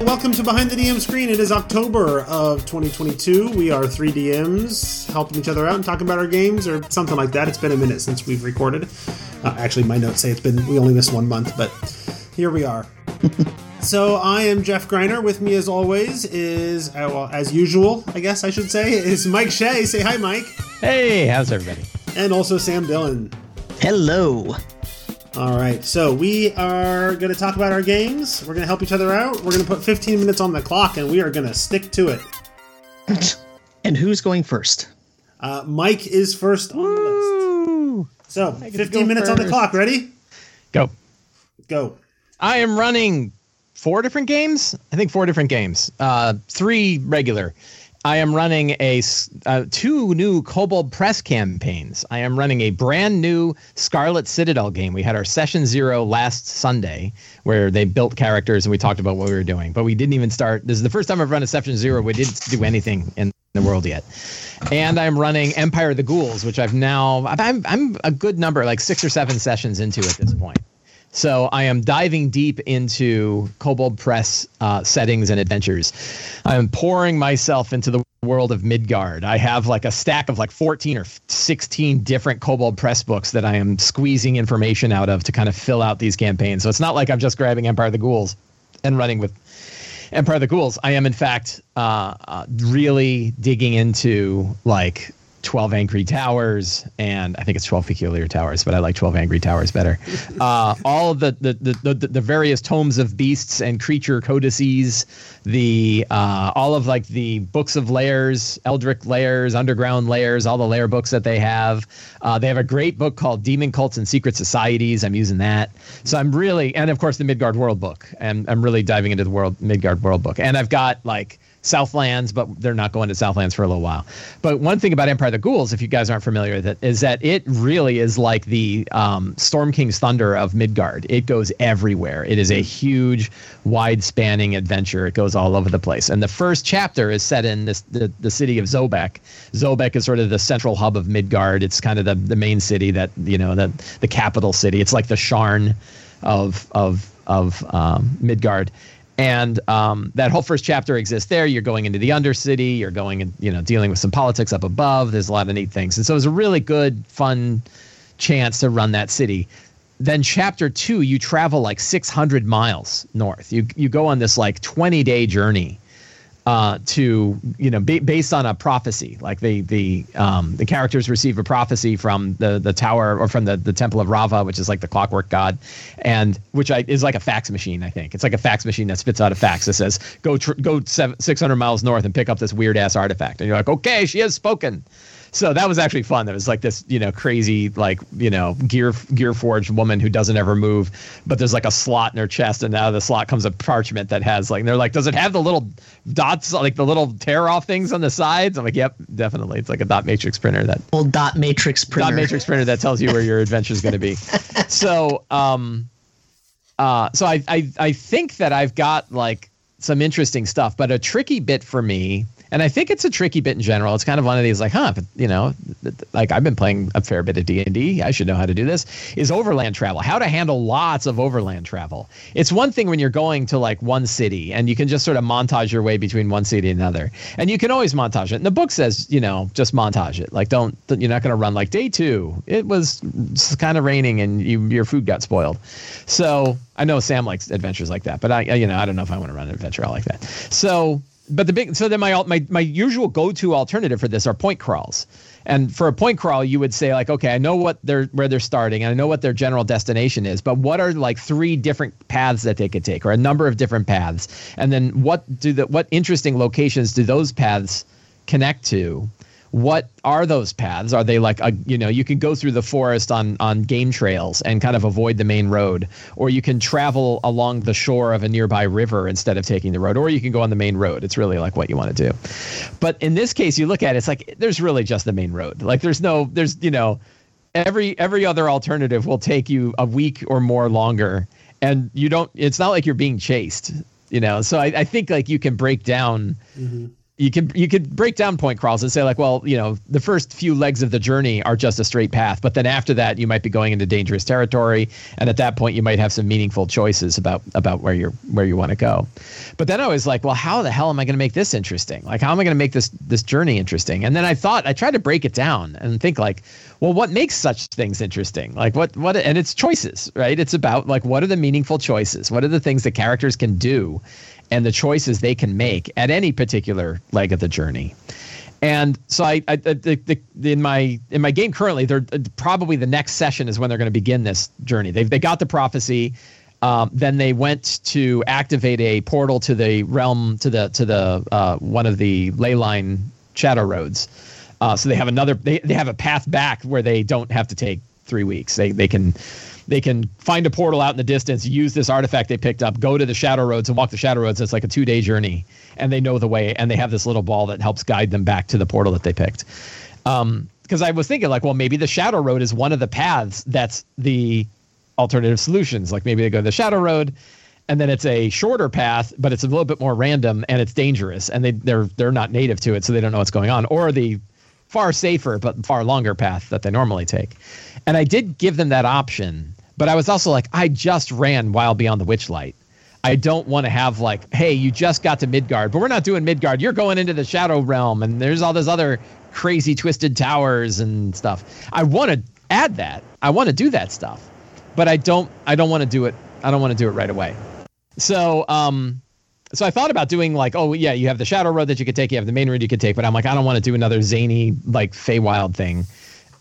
Welcome to Behind the DM Screen. It is October of 2022. We are three DMs helping each other out and talking about our games or something like that. It's been a minute since we've recorded. Uh, actually, my notes say it's been, we only missed one month, but here we are. so I am Jeff Greiner. With me, as always, is, uh, well, as usual, I guess I should say, is Mike Shea. Say hi, Mike. Hey, how's everybody? And also Sam Dillon. Hello. All right, so we are going to talk about our games. We're going to help each other out. We're going to put 15 minutes on the clock, and we are going to stick to it. and who's going first? Uh, Mike is first on the list. So, 15 minutes first. on the clock. Ready? Go. Go. I am running four different games. I think four different games. Uh, three regular. I am running a uh, two new Kobold Press campaigns. I am running a brand new Scarlet Citadel game. We had our session zero last Sunday, where they built characters and we talked about what we were doing. But we didn't even start. This is the first time I've run a session zero. We didn't do anything in the world yet. And I'm running Empire of the Ghouls, which I've now I'm I'm a good number, like six or seven sessions into at this point. So I am diving deep into Kobold Press uh, settings and adventures. I am pouring myself into the world of Midgard. I have like a stack of like 14 or 16 different Kobold Press books that I am squeezing information out of to kind of fill out these campaigns. So it's not like I'm just grabbing Empire of the Ghouls and running with Empire of the Ghouls. I am in fact uh, uh, really digging into like 12 Angry Towers, and I think it's 12 Peculiar Towers, but I like 12 Angry Towers better. Uh, all the the, the, the, the, various tomes of beasts and creature codices, the uh, all of like the books of layers, Eldritch layers, underground layers, all the layer books that they have. Uh, they have a great book called Demon Cults and Secret Societies. I'm using that. So I'm really, and of course the Midgard World book. And I'm really diving into the world Midgard World book. And I've got like Southlands, but they're not going to Southlands for a little while. But one thing about Empire of the Ghouls, if you guys aren't familiar with it, is that it really is like the um, Storm King's Thunder of Midgard. It goes everywhere. It is a huge, wide-spanning adventure. It goes all over the place. And the first chapter is set in this the, the city of Zobeck. Zobeck is sort of the central hub of Midgard. It's kind of the, the main city that you know the the capital city. It's like the Sharn of of of um, Midgard and um, that whole first chapter exists there. You're going into the Undercity. You're going and you know dealing with some politics up above. There's a lot of neat things, and so it was a really good, fun chance to run that city. Then chapter two, you travel like 600 miles north. You you go on this like 20 day journey uh, to you know based on a prophecy. Like the the um, the characters receive a prophecy from the the tower or from the the temple of Rava which is like the clockwork god and which I, is like a fax machine i think. It's like a fax machine that spits out a fax that says go tr- go seven, 600 miles north and pick up this weird ass artifact. And you're like okay she has spoken so that was actually fun. There was like this, you know, crazy like you know gear gear forged woman who doesn't ever move, but there's like a slot in her chest, and out of the slot comes a parchment that has like they're like, does it have the little dots like the little tear off things on the sides? I'm like, yep, definitely. It's like a dot matrix printer that old dot matrix printer. Dot matrix printer that tells you where your adventure is going to be. so um, uh, so I I I think that I've got like some interesting stuff, but a tricky bit for me and I think it's a tricky bit in general. It's kind of one of these like, huh, but, you know, like I've been playing a fair bit of D and D. I should know how to do this. Is overland travel? How to handle lots of overland travel? It's one thing when you're going to like one city and you can just sort of montage your way between one city and another, and you can always montage it. And the book says, you know, just montage it. Like, don't you're not going to run like day two. It was kind of raining and you, your food got spoiled. So I know Sam likes adventures like that, but I, you know, I don't know if I want to run an adventure out like that. So but the big so then my my my usual go-to alternative for this are point crawls. And for a point crawl, you would say like, okay, I know what they're where they're starting, and I know what their general destination is, but what are like three different paths that they could take, or a number of different paths, and then what do the what interesting locations do those paths connect to? What are those paths? Are they like a you know you can go through the forest on on game trails and kind of avoid the main road, or you can travel along the shore of a nearby river instead of taking the road, or you can go on the main road. It's really like what you want to do. But in this case, you look at it, it's like there's really just the main road. Like there's no there's you know every every other alternative will take you a week or more longer, and you don't. It's not like you're being chased. You know, so I, I think like you can break down. Mm-hmm you could you could break down point crawls and say like, well, you know, the first few legs of the journey are just a straight path, but then after that, you might be going into dangerous territory, and at that point, you might have some meaningful choices about about where you're where you want to go. But then I was like, well, how the hell am I going to make this interesting? Like, how am I going to make this this journey interesting? And then I thought I tried to break it down and think like, well, what makes such things interesting? Like what what and it's choices, right? It's about like what are the meaningful choices? What are the things that characters can do and the choices they can make at any particular leg of the journey. And so I, I the, the, in my in my game currently, they're probably the next session is when they're going to begin this journey. They've they got the prophecy. Um, then they went to activate a portal to the realm to the to the uh, one of the ley line shadow roads. Uh, so they have another they, they have a path back where they don't have to take three weeks. They they can they can find a portal out in the distance, use this artifact they picked up, go to the shadow roads and walk the shadow roads. It's like a two day journey, and they know the way, and they have this little ball that helps guide them back to the portal that they picked. Um, because I was thinking like, well, maybe the shadow road is one of the paths that's the alternative solutions. Like maybe they go to the shadow road, and then it's a shorter path, but it's a little bit more random and it's dangerous, and they they're they're not native to it, so they don't know what's going on. Or the far safer but far longer path that they normally take. And I did give them that option but I was also like, I just ran Wild Beyond the Witchlight. I don't want to have like, hey, you just got to Midgard, but we're not doing Midgard. You're going into the Shadow Realm, and there's all those other crazy twisted towers and stuff. I want to add that. I want to do that stuff, but I don't. I don't want to do it. I don't want to do it right away. So, um, so I thought about doing like, oh yeah, you have the Shadow Road that you could take, you have the main road you could take, but I'm like, I don't want to do another zany like Feywild thing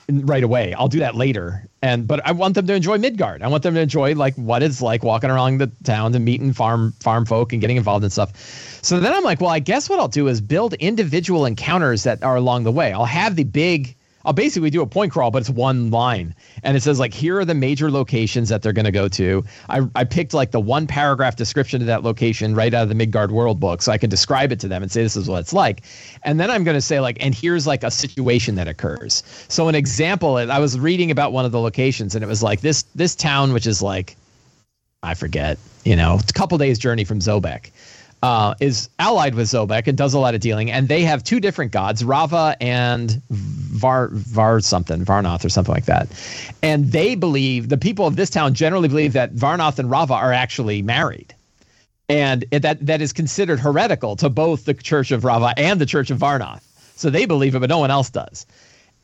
right away. I'll do that later. And but I want them to enjoy Midgard. I want them to enjoy like what it's like walking around the town and meeting farm farm folk and getting involved in stuff. So then I'm like, well, I guess what I'll do is build individual encounters that are along the way. I'll have the big I'll basically do a point crawl, but it's one line. And it says like here are the major locations that they're going to go to. I, I picked like the one paragraph description of that location right out of the Midgard World book, so I can describe it to them and say this is what it's like. And then I'm going to say like, and here's like a situation that occurs. So an example, I was reading about one of the locations, and it was like this this town, which is like, I forget, you know, it's a couple days journey from Zobeck uh, is allied with Zobeck and does a lot of dealing. And they have two different gods, Rava and Var Var something, Varnoth or something like that. And they believe the people of this town generally believe that Varnoth and Rava are actually married. And that that is considered heretical to both the Church of Rava and the Church of Varnoth. So they believe it, but no one else does.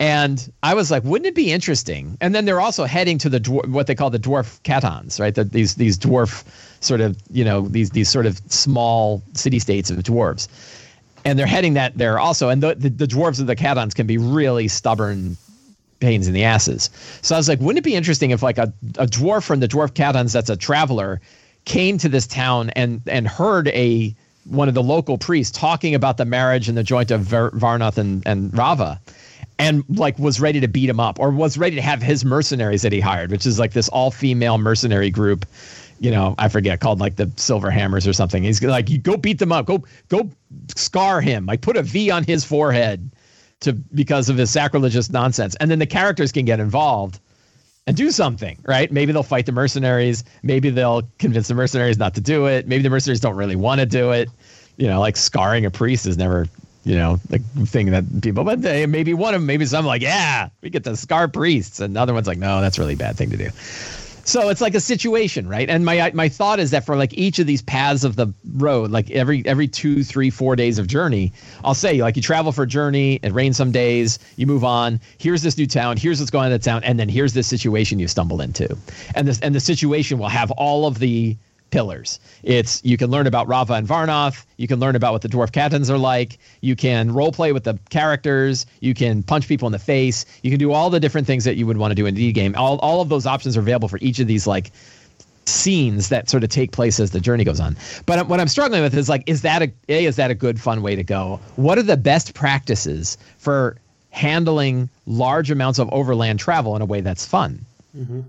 And I was like, wouldn't it be interesting? And then they're also heading to the dwar- what they call the dwarf Khattans, right? The, these these dwarf sort of you know these these sort of small city states of dwarves, and they're heading that there also. And the, the, the dwarves of the Khattans can be really stubborn pains in the asses. So I was like, wouldn't it be interesting if like a, a dwarf from the dwarf Khattans that's a traveler came to this town and and heard a one of the local priests talking about the marriage and the joint of Var- Varnoth and, and Rava and like was ready to beat him up or was ready to have his mercenaries that he hired, which is like this all female mercenary group. You know, I forget called like the Silver Hammers or something. He's like, you go beat them up, go go scar him, like put a V on his forehead to because of his sacrilegious nonsense, and then the characters can get involved and do something, right? Maybe they'll fight the mercenaries. Maybe they'll convince the mercenaries not to do it. Maybe the mercenaries don't really want to do it. You know, like scarring a priest is never you know, the thing that people, but they, maybe one of them, maybe some like, yeah, we get the scar priests, and other one's like, no, that's really bad thing to do. So it's like a situation, right? And my my thought is that for like each of these paths of the road, like every every two, three, four days of journey, I'll say like you travel for a journey, it rains some days, you move on. Here's this new town. Here's what's going on in the town, and then here's this situation you stumble into, and this and the situation will have all of the pillars. It's you can learn about Rava and Varnoth. You can learn about what the dwarf Khattans are like. You can role play with the characters. You can punch people in the face. You can do all the different things that you would want to do in D game. All all of those options are available for each of these like scenes that sort of take place as the journey goes on. But what I'm struggling with is like, is that a, a is that a good fun way to go? What are the best practices for handling large amounts of overland travel in a way that's fun? Mm-hmm.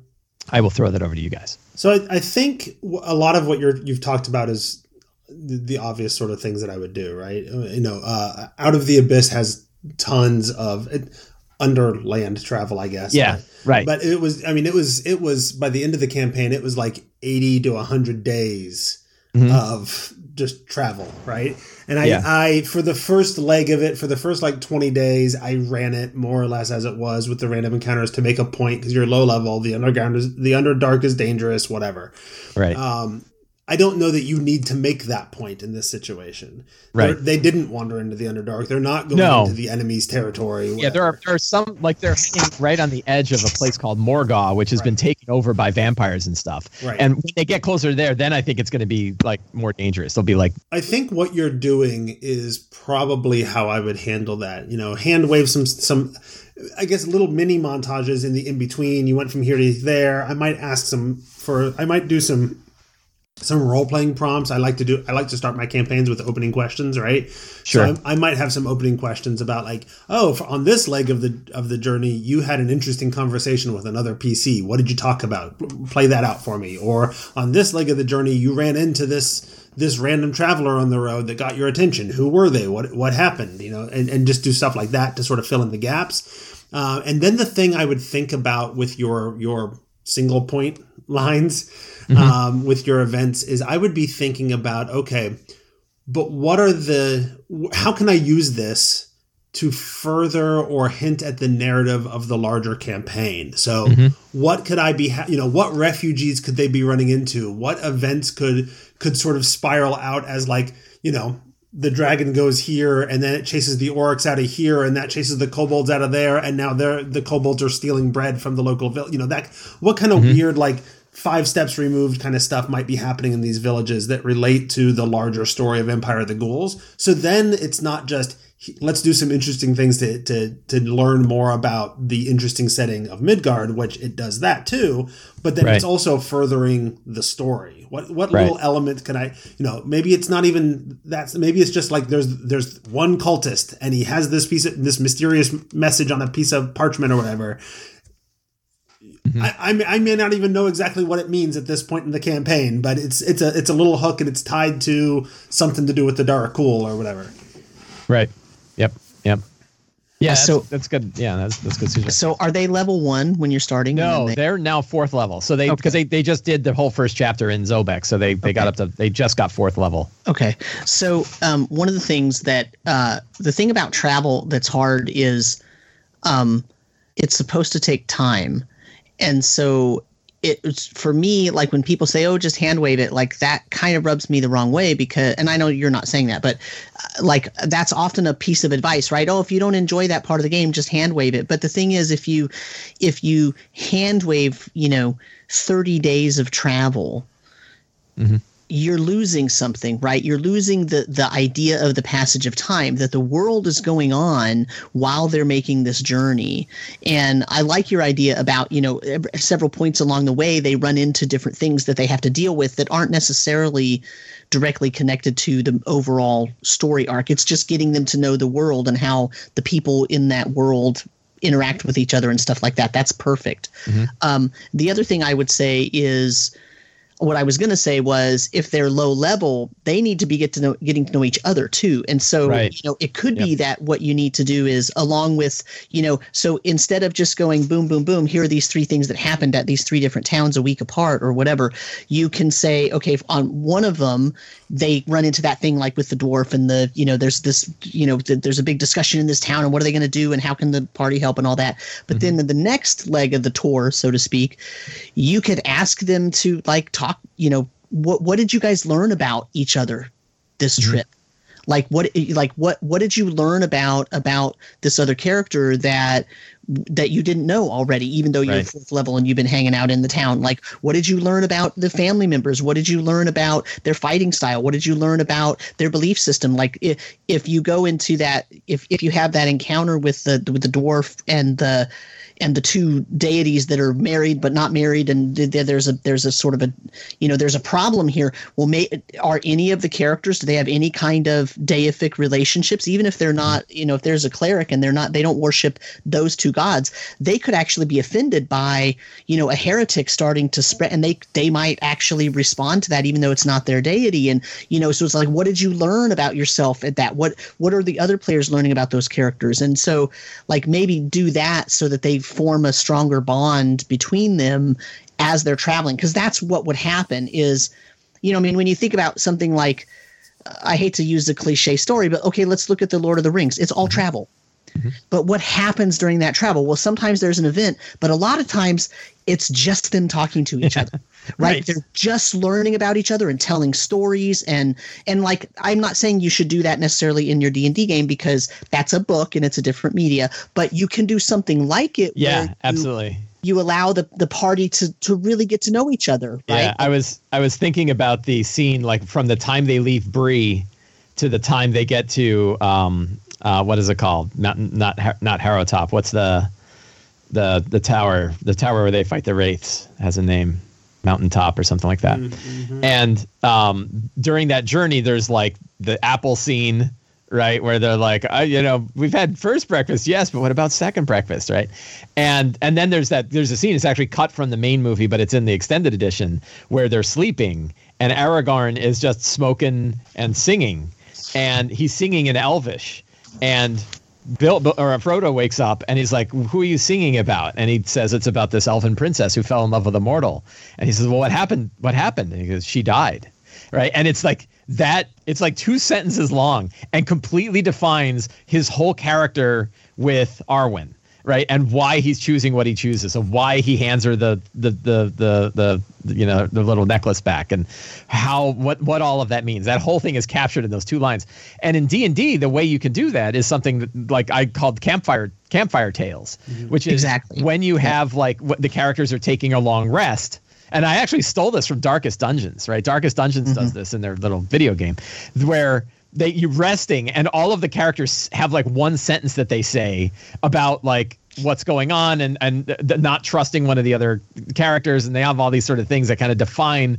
I will throw that over to you guys. So I, I think a lot of what you're you've talked about is the, the, obvious sort of things that I would do, right? You know, uh, Out of the Abyss has tons of underland travel, I guess. Yeah, right. But it was, I mean, it was, it was by the end of the campaign, it was like eighty to hundred days of just travel, right? And I, Yeah. I, for the first leg of it, for the first like 20 days, I ran it more or less as it was with the random encounters to make a point because you're low level. The underground is, the underdark is dangerous, whatever. Right. Um, I don't know that you need to make that point in this situation. Right. They're- They didn't wander into the underdark. They're not going No. into the enemy's territory. yeah, there are there are some like they're hanging right on the edge of a place called Morgau, which has been taken over by vampires and stuff. Right. And when they get closer there, then I think it's going to be like more dangerous. They'll be like, I think what you're doing is probably how I would handle that. You know, hand wave some some I guess little mini montages in the in between. You went from here to there. I might ask some for I might do some some role playing prompts. I like to do I like to start my campaigns with opening questions, right? Sure. So I, I might have some opening questions about like, oh, for, on this leg of the of the journey, you had an interesting conversation with another PC. What did you talk about? Play that out for me. Or on this leg of the journey, you ran into this this random traveler on the road that got your attention. Who were they? What what happened? You know, and, and just do stuff like that to sort of fill in the gaps. Uh, and then the thing I would think about with your your single point lines Mm-hmm. um, with your events is I would be thinking about okay, but what are the how can I use this to further or hint at the narrative of the larger campaign? So mm-hmm. what could I be ha- you know what refugees could they be running into? What events could could sort of spiral out as like you know the dragon goes here and then it chases the orcs out of here and that chases the kobolds out of there and now they're the kobolds are stealing bread from the local village you know that what kind of mm-hmm. weird like five steps removed kind of stuff might be happening in these villages that relate to the larger story of empire of the ghouls so then it's not just let's do some interesting things to to to learn more about the interesting setting of midgard which it does that too but then it's also furthering the story what what Right. little element can I, you know, maybe it's not even that's maybe it's just like there's there's one cultist and he has this piece of this mysterious message on a piece of parchment or whatever. I, I, may, I may not even know exactly what it means at this point in the campaign, but it's it's a it's a little hook and it's tied to something to do with the dark cool or whatever. right. Yep. Yep. Yeah. That's, so- that's good. Yeah, that's that's good. Susan. So are they level one when you're starting? No, they- they're now fourth level. So they because they, they just did the whole first chapter in Zobeck, so they, they got up to they just got fourth level. Okay. So um, one of the things that uh, the thing about travel that's hard is um, it's supposed to take time, and so it's for me like when people say oh just hand wave it like that kind of rubs me the wrong way because and i know you're not saying that but uh, like that's often a piece of advice right? Oh if you don't enjoy that part of the game just hand wave it. But the thing is if you if you hand wave you know 30 days of travel you're losing something, right? You're losing the the idea of the passage of time that the world is going on while they're making this journey. And I like your idea about, you know, several points along the way they run into different things that they have to deal with that aren't necessarily directly connected to the overall story arc. It's just getting them to know the world and how the people in that world interact with each other and stuff like that. That's perfect. Um, the other thing I would say is what I was going to say was if they're low level, they need to be get to know getting to know each other too. And so, Right. you know, it could be that what you need to do is along with, you know, so instead of just going boom, boom, boom, here are these three things that happened at these three different towns a week apart or whatever, you can say, okay, on one of them, they run into that thing like with the dwarf and the, you know, there's this, you know, th- there's a big discussion in this town and what are they going to do and how can the party help and all that. But mm-hmm. then the next leg of the tour, so to speak, you could ask them to like talk you know what what did you guys learn about each other this mm-hmm. trip? Like what like what what did you learn about about this other character that that you didn't know already even though you're Right. fourth level and you've been hanging out in the town. Like what did you learn about the family members? What did you learn about their fighting style? What did you learn about their belief system? Like if, if you go into that if if you have that encounter with the with the dwarf and the and the two deities that are married but not married and th- th- there's a there's a sort of a you know there's a problem here. Well may are any of the characters do they have any kind of deific relationships? Even if they're not you know if there's a cleric and they're not they don't worship those two gods they could actually be offended by you know a heretic starting to spread and they they might actually respond to that even though it's not their deity. And you know so it's like what did you learn about yourself at that? What what are the other players learning about those characters? And so like maybe do that so that they form a stronger bond between them as they're traveling because that's what would happen is you know, I mean, when you think about something like, uh, I hate to use the cliche story, but okay, let's look at the Lord of the Rings. It's all travel. But what happens during that travel? Well, sometimes there's an event, but a lot of times it's just them talking to each other. Right? Right. They're just learning about each other and telling stories and and like I'm not saying you should do that necessarily in your D&D game because that's a book and it's a different media, but you can do something like it where Yeah, you- absolutely. You allow the, the party to to really get to know each other, right? Yeah, I was I was thinking about the scene like from the time they leave Bree to the time they get to um uh what is it called? Not not not Harrow Top. What's the the the tower? The tower where they fight the wraiths has a name. Mountaintop or something like that. And um during that journey there's like the apple scene right where they're like I, you know we've had first breakfast yes but what about second breakfast? Right? And and then there's that there's a scene it's actually cut from the main movie but it's in the extended edition where they're sleeping and aragorn is just smoking and singing. And he's singing in elvish. And Bill or Frodo wakes up and he's like, "Who are you singing about?" And he says it's about this elven princess who fell in love with a mortal. And he says, "Well, what happened? What happened?" And he goes, "She died." Right? And it's like that. It's like two sentences long and completely defines his whole character with Arwen. Right? And why he's choosing what he chooses, of why he hands her the the the the the you know the little necklace back, and how what what all of that means. That whole thing is captured in those two lines. And in D and D, the way you can do that is something that, like I called campfire campfire tales, mm-hmm. which is Exactly. when you have like what the characters are taking a long rest. And I actually stole this from Darkest Dungeons, right? Darkest Dungeons mm-hmm. does this in their little video game, where they you resting and all of the characters have like one sentence that they say about like what's going on and and th- not trusting one of the other characters and they have all these sort of things that kind of define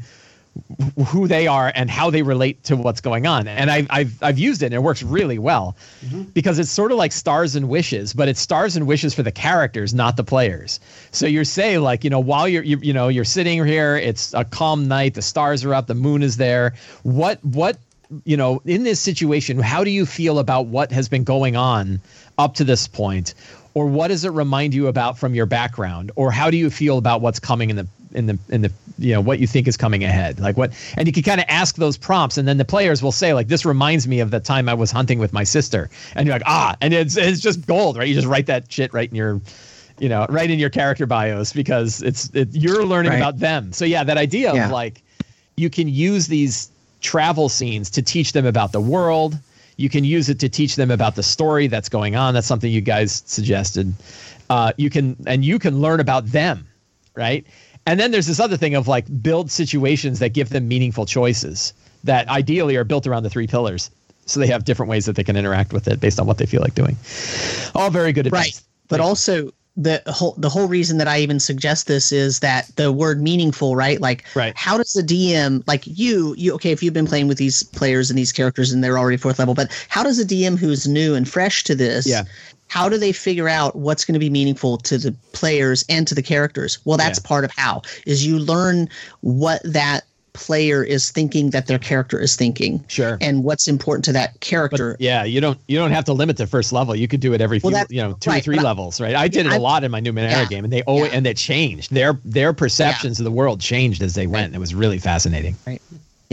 who they are and how they relate to what's going on. And I've I've I've used it and it works really well mm-hmm. because it's sort of like stars and wishes, but it's stars and wishes for the characters, not the players. So you're saying like you know while you're you, you know you're sitting here, it's a calm night, the stars are up, the moon is there. What what you know in this situation, how do you feel about what has been going on up to this point? Or what does it remind you about from your background? Or how do you feel about what's coming in the in the in the you know what you think is coming ahead like what and you can kind of ask those prompts and then the players will say like this reminds me of the time i was hunting with my sister and you're like ah and it's it's just gold right you just write that shit right in your you know right in your character bios because it's it, you're learning Right. about them so yeah that idea Yeah. of like you can use these travel scenes to teach them about the world. You can use it to teach them about the story that's going on. That's something you guys suggested. Uh, you can and you can learn about them right? And then there's this other thing of like build situations that give them meaningful choices that ideally are built around the three pillars so they have different ways that they can interact with it based on what they feel like doing. All very good advice. Right. But also the whole the whole reason that i even suggest this is that the word meaningful right like Right. how does the dm like you you okay if you've been playing with these players and these characters and they're already fourth level but how does a dm who's new and fresh to this Yeah. how do they figure out what's going to be meaningful to the players and to the characters well that's Yeah. part of how is you learn what that player is thinking that their character is thinking Sure. and what's important to that But character yeah, you don't you don't have to limit to first level. You could do it every few, that- you know, two or three levels, right? I did it I- a lot in my Numenera Yeah, game, and they always yeah. and it changed. Their their perceptions of the world changed as they went. It was really fascinating.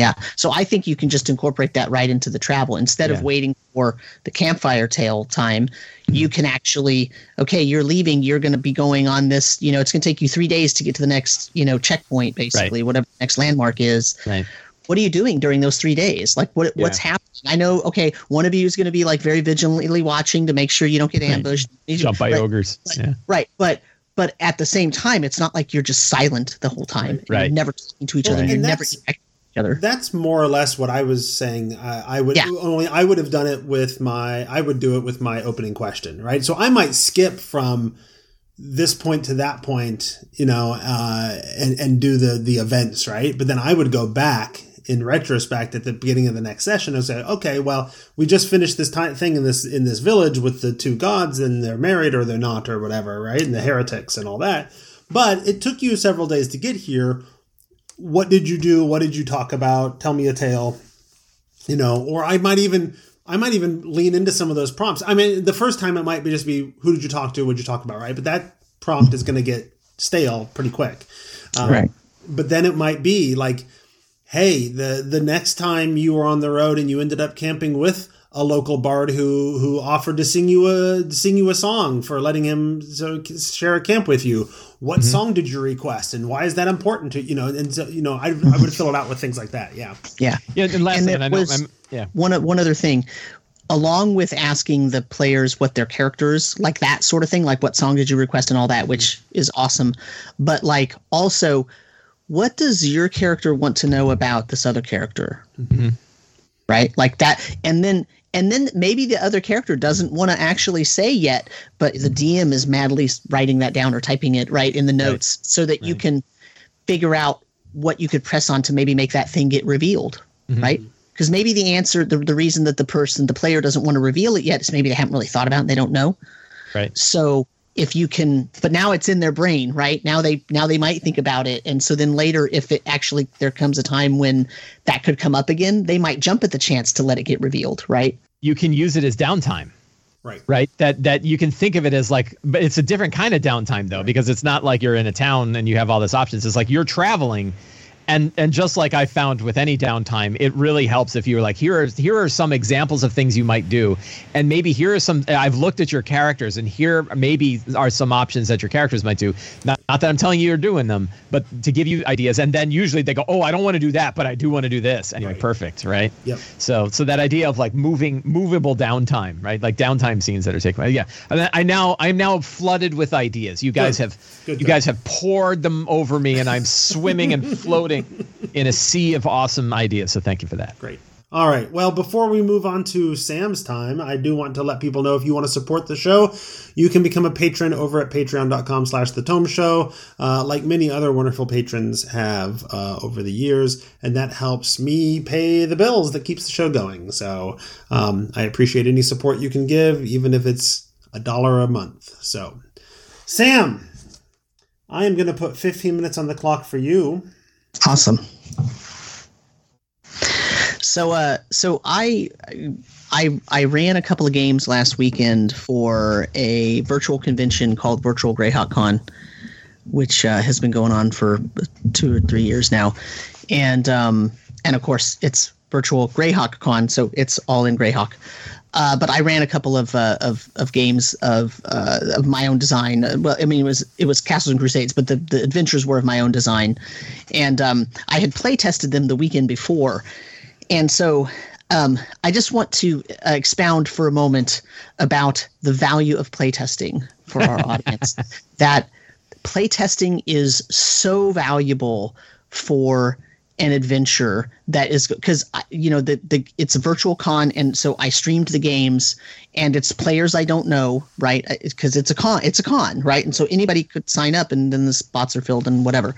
Yeah. So I think you can just incorporate that right into the travel instead Yeah. of waiting for the campfire tale time. You mm-hmm. can actually, okay, you're leaving, you're going to be going on this, you know, it's going to take you three days to get to the next, you know, checkpoint, basically, whatever the next landmark is. Right. What are you doing during those three days? Like, what what's Yeah. happening? I know, okay, one of you is going to be like very vigilantly watching to make sure you don't get Right. ambushed. Jump by Right. ogres. But- Yeah. Right. But, but at the same time, it's not like you're just silent the whole time. Right. You're never talking to each Well, other. You're never that's- interacting with each other. That's more or less what I was saying. I, I would Yeah. only I would have done it with my I would do it with my opening question, right? So I might skip from this point to that point, you know, uh, and and do the the events, right? But then I would go back in retrospect at the beginning of the next session and say, okay, well, we just finished this thing in this in this village with the two gods, and they're married or they're not or whatever, right? And the heretics and all that. But it took you several days to get here what did you do? What did you talk about? Tell me a tale. You know, or I might even I might even lean into some of those prompts. I mean, the first time it might be just be who did you talk to? What did you talk about? Right, but that prompt is going to get stale pretty quick. Um, Right. But then it might be like, hey, the the next time you were on the road and you ended up camping with a local bard who who offered to sing you a sing you a song for letting him so share a camp with you. What mm-hmm. song did you request, and why is that important to you know? And so you know, I, I would fill it out with things like that. Yeah, yeah, yeah. And, lastly, and, and was, yeah. One one other thing, along with asking the players what their characters like that sort of thing, like what song did you request and all that, which is awesome. But like also, what does your character want to know about this other character? Mm-hmm. Right, like that, and then and then maybe the other character doesn't want to actually say yet, but the DM is madly writing that down or typing it right in the notes right. so that right. you can figure out what you could press on to maybe make that thing get revealed, mm-hmm. right? Because maybe the answer, the, the reason that the person, the player doesn't want to reveal it yet is maybe they haven't really thought about it and they don't know. Right. So if you can but now it's in their brain right? Now they now they might think about it. And so then later if it actually there comes a time when that could come up again they might jump at the chance to let it get revealed right? You can use it as downtime. Right. Right? That that you can think of it as like but it's a different kind of downtime though right. because it's not like you're in a town and you have all this options. It's like you're traveling and and just like I found with any downtime, it really helps if you're like here are here are some examples of things you might do, and maybe here are some. I've looked at your characters, and here maybe are some options that your characters might do. Not not that I'm telling you you're doing them, but to give you ideas. And then usually they go, oh, I don't want to do that, but I do want to do this. Anyway, right. perfect, right? Yep. So so that idea of like moving movable downtime, right? Like downtime scenes that are taken. Yeah. And I now I'm now flooded with ideas. You guys Good. have Good you guys have poured them over me, and I'm swimming and floating in a sea of awesome ideas. So thank you for that. Great. All right. Well, before we move on to Sam's time, I do want to let people know if you want to support the show, you can become a patron over at patreon.com slash the tome show, uh, like many other wonderful patrons have uh, over the years. And that helps me pay the bills that keeps the show going. So um, I appreciate any support you can give, even if it's a dollar a month. So, Sam, I am going to put 15 minutes on the clock for you. Awesome. So, uh, so I, I, I ran a couple of games last weekend for a virtual convention called Virtual Greyhawk Con, which uh, has been going on for two or three years now, and um, and of course it's virtual Greyhawk Con, so it's all in Greyhawk. Uh, but I ran a couple of uh, of, of games of uh, of my own design. Well, I mean, it was it was Castles and Crusades, but the, the adventures were of my own design, and um, I had play tested them the weekend before, and so um, I just want to uh, expound for a moment about the value of playtesting for our audience. That playtesting is so valuable for an adventure that is because you know the the it's a virtual con and so I streamed the games and it's players I don't know right? Because it's a con it's a con right? And so anybody could sign up and then the spots are filled and whatever.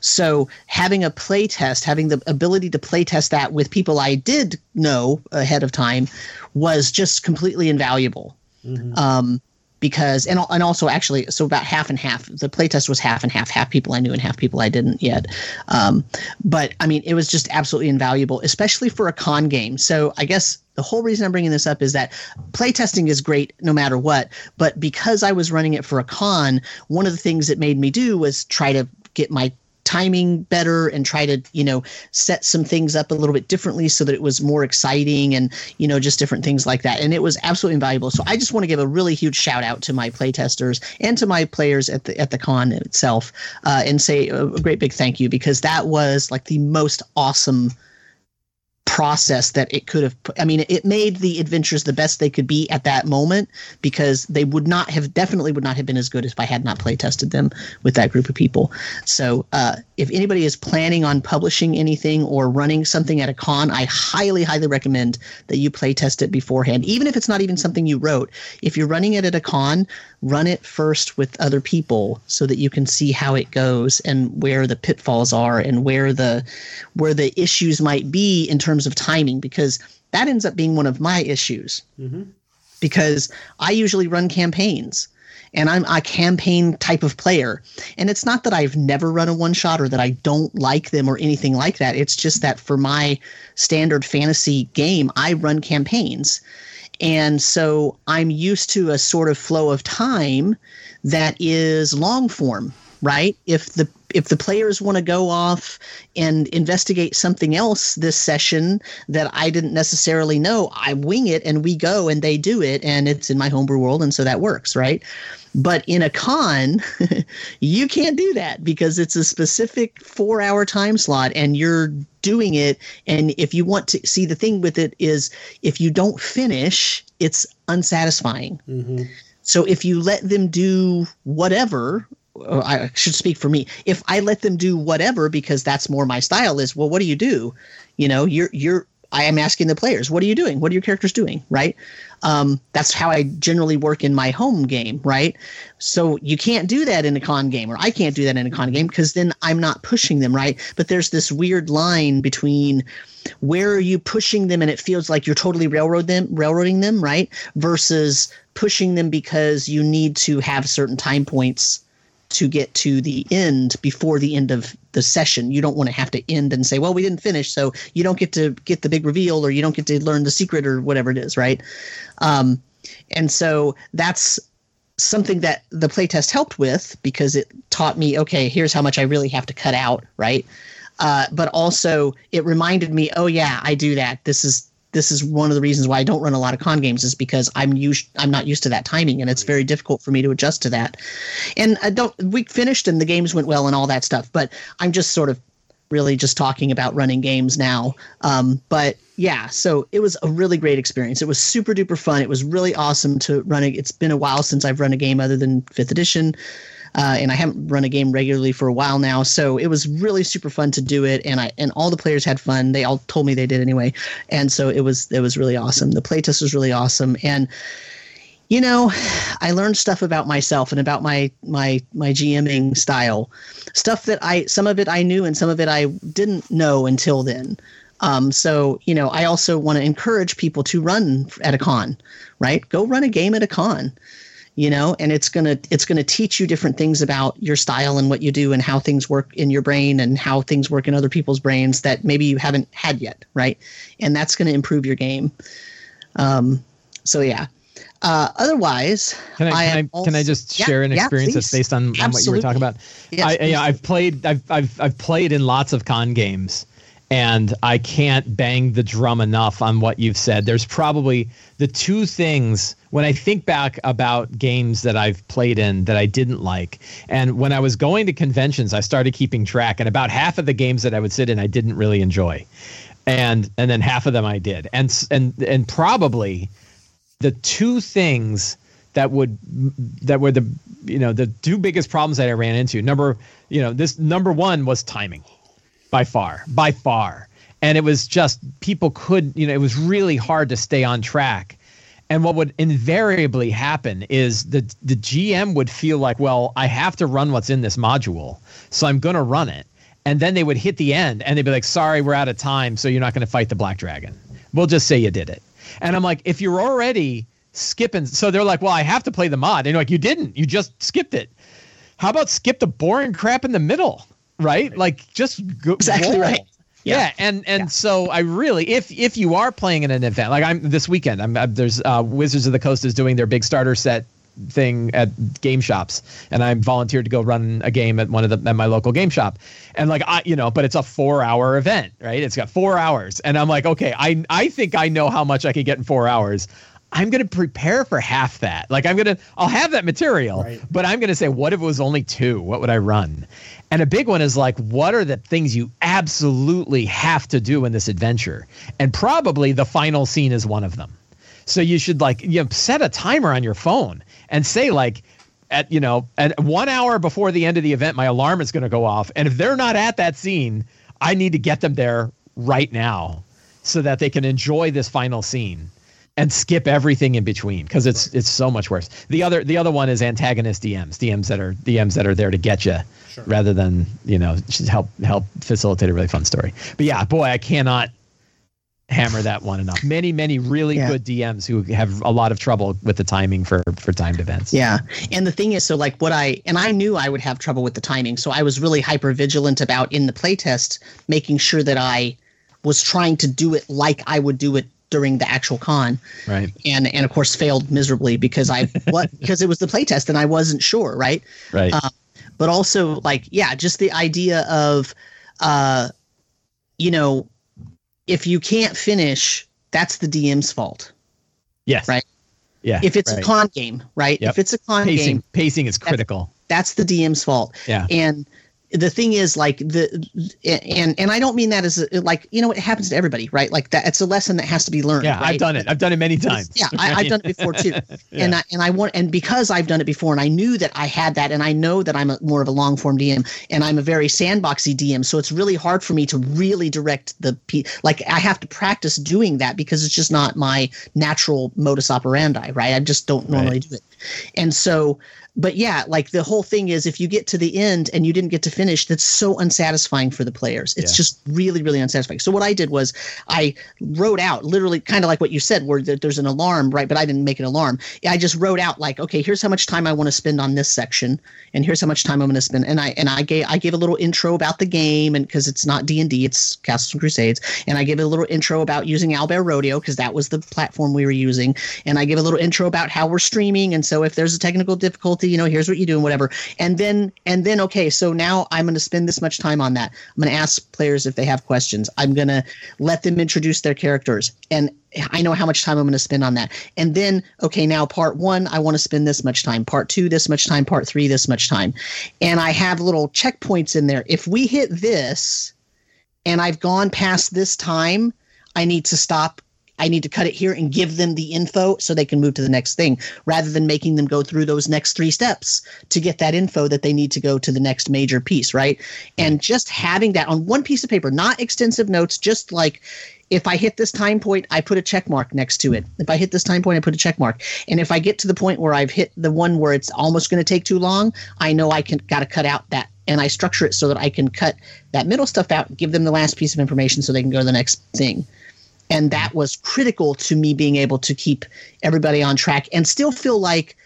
So having a play test having the ability to play test that with people I did know ahead of time was just completely invaluable. Mm-hmm. um, because and and also actually so about half and half the playtest was half and half half people I knew and half people I didn't yet. Um, but I mean it was just absolutely invaluable especially for a con game. So I guess the whole reason I'm bringing this up is that playtesting is great no matter what but because I was running it for a con one of the things it made me do was try to get my timing better and try to you know set some things up a little bit differently so that it was more exciting and you know just different things like that. And it was absolutely invaluable. So i just want to give a really huge shout out to my playtesters and to my players at the at the con itself uh, and say a great big thank you because that was like the most awesome process that it could have i mean it made the adventures the best they could be at that moment because they would not have definitely would not have been as good if i had not play tested them with that group of people. So uh, if anybody is planning on publishing anything or running something at a con i highly highly recommend that you play test it beforehand. Even if it's not even something you wrote if you're running it at a con run it first with other people so that you can see how it goes and where the pitfalls are and where the where the issues might be in terms of timing because that ends up being one of my issues mm-hmm. because i usually run campaigns and I'm a campaign type of player. And it's not that I've never run a one shot or that I don't like them or anything like that. It's just that for my standard fantasy game, I run campaigns. And so I'm used to a sort of flow of time that is long form right? If the if the players want to go off and investigate something else this session that I didn't necessarily know, I wing it and we go and they do it and it's in my homebrew world and so that works, right? But in a con, you can't do that because it's a specific four hour time slot and you're doing it. And if you want to see the thing with it is if you don't finish, it's unsatisfying. Mm-hmm. So if you let them do whatever, I should speak for me. If I let them do whatever because that's more my style, is well, what do you do? You know, you're you're. I am asking the players, what are you doing? What are your characters doing? Right. Um, that's how I generally work in my home game, right? So you can't do that in a con game, or I can't do that in a con game because then I'm not pushing them, right? But there's this weird line between where are you pushing them and it feels like you're totally railroad them, railroading them, right? Versus pushing them because you need to have certain time points to get to the end before the end of the session. You don't want to have to end and say, "Well, we didn't finish, so you don't get to get the big reveal, or you don't get to learn the secret, or whatever it is." Right? Um, and so that's something that the playtest helped with because it taught me, okay, here's how much I really have to cut out, right? Uh, but also it reminded me, oh yeah, I do that. This is this is one of the reasons why I don't run a lot of con games is because I'm used I'm not used to that timing and it's very difficult for me to adjust to that. And I don't we finished and the games went well and all that stuff, but I'm just sort of really just talking about running games now. Um, but yeah, so it was a really great experience. It was super duper fun. It was really awesome to run it. It's been a while since I've run a game other than fifth edition uh, and I haven't run a game regularly for a while now. So it was really super fun to do it, and I and all the players had fun. They all told me they did anyway, and so it was it was really awesome. The playtest was really awesome, and you know, I learned stuff about myself and about my my my GMing style, stuff that I some of it I knew and some of it I didn't know until then. Um, so you know, I also want to encourage people to run at a con, right? Go run a game at a con you know and it's going to it's going to teach you different things about your style and what you do and how things work in your brain and how things work in other people's brains that maybe you haven't had yet right? And that's going to improve your game. Um, so yeah. Uh, otherwise, can I, can I, also, can I just share an experience yeah, that's based on, on, what you were talking about? Yes, I, yeah, I've played I've, I've I've played in lots of con games, and I can't bang the drum enough on what you've said. There's probably the two things when I think back about games that I've played in that I didn't like. And when I was going to conventions, I started keeping track, and about half of the games that I would sit in, I didn't really enjoy. And and then half of them I did. And and and probably the two things that would that were the you know the two biggest problems that I ran into. Number, you know, this number one was timing by far, by far. And it was just people could, you know, it was really hard to stay on track. And what would invariably happen is the the GM would feel like, well, I have to run what's in this module, so I'm going to run it. And then they would hit the end and they'd be like, sorry, we're out of time, so you're not going to fight the black dragon. We'll just say you did it. And I'm like, if you're already skipping, so they're like, well, I have to play the mod. And you're like, you didn't, you just skipped it. How about skip the boring crap in the middle? Right? Like just go, exactly roll. right. Yeah. yeah. and and yeah. so I really, if if you are playing in an event like I'm this weekend, I'm, I'm there's uh, Wizards of the Coast is doing their big starter set thing at game shops and I'm volunteered to go run a game at one of the at my local game shop. And like I you know, but it's a 4-hour event, right? It's got 4 hours. And I'm like, okay, I I think I know how much I can get in 4 hours. I'm going to prepare for half that. Like I'm going to, I'll have that material, right. but I'm going to say, what if it was only two? What would I run? And a big one is like, what are the things you absolutely have to do in this adventure? And probably the final scene is one of them. So you should like, you know, set a timer on your phone and say like, at you know, at one hour before the end of the event, my alarm is going to go off. And if they're not at that scene, I need to get them there right now so that they can enjoy this final scene and skip everything in between because it's it's so much worse. The other the other one is antagonist DMs, DMs that are DMs that are there to get you sure. rather than you know help help facilitate a really fun story. But yeah, boy, I cannot hammer that one enough. Many many really yeah. good DMs who have a lot of trouble with the timing for for timed events. Yeah, and the thing is, so like what I and I knew I would have trouble with the timing, so I was really hyper vigilant about in the playtest making sure that I was trying to do it like I would do it during the actual con. Right. And and of course failed miserably because I what because it was the playtest and I wasn't sure, right? Right. Uh, but also like yeah, just the idea of uh, you know, if you can't finish, that's the DM's fault. Yes. Right. Yeah. If it's right. a con game, right? Yep. If it's a con pacing, game, pacing is critical. that's the DM's fault. Yeah. And the thing is like the and and I don't mean that as a, like you know it happens to everybody right like that it's a lesson that has to be learned Yeah, right? I've done it. I've done it many times. yeah I, I've done it before too and I, and I want and because I've done it before and I knew that I had that and I know that I'm a, more of a long form DM and I'm a very sandboxy DM so it's really hard for me to really direct the pe- like I have to practice doing that because it's just not my natural modus operandi right I just don't normally Right. do it and so but yeah like the whole thing is if you get to the end and you didn't get to finish that's so unsatisfying for the players. It's Yeah. just really really unsatisfying. So what i did was i wrote out literally kind of like what you said where there- there's an alarm right but i didn't make an alarm. I just wrote out like okay here's how much time i want to spend on this section and here's how much time i'm going to spend and i and i gave i gave a little intro about the game and because it's not d&d it's castles and crusades and i gave a little intro about using owlbear rodeo because that was the platform we were using and i give a little intro about how we're streaming and so if there's a technical difficulty you know here's what you do and whatever and then and then okay so now i'm going to spend this much time on that i'm going to ask players if they have questions i'm going to let them introduce their characters and I know how much time I'm going to spend on that. And then, okay, now part one, I want to spend this much time. Part two, this much time. Part three, this much time. And I have little checkpoints in there. If we hit this and I've gone past this time, I need to stop. I need to cut it here and give them the info so they can move to the next thing rather than making them go through those next three steps to get that info that they need to go to the next major piece, right? And just having that on one piece of paper, not extensive notes, just like if I hit this time point, I put a check mark next to it. If I hit this time point, I put a check mark. And if I get to the point where I've hit the one where it's almost going to take too long, I know I can got to cut out that and I structure it so that I can cut that middle stuff out, give them the last piece of information so they can go to the next thing. And that mm-hmm. was critical to me being able to keep everybody on track and still feel like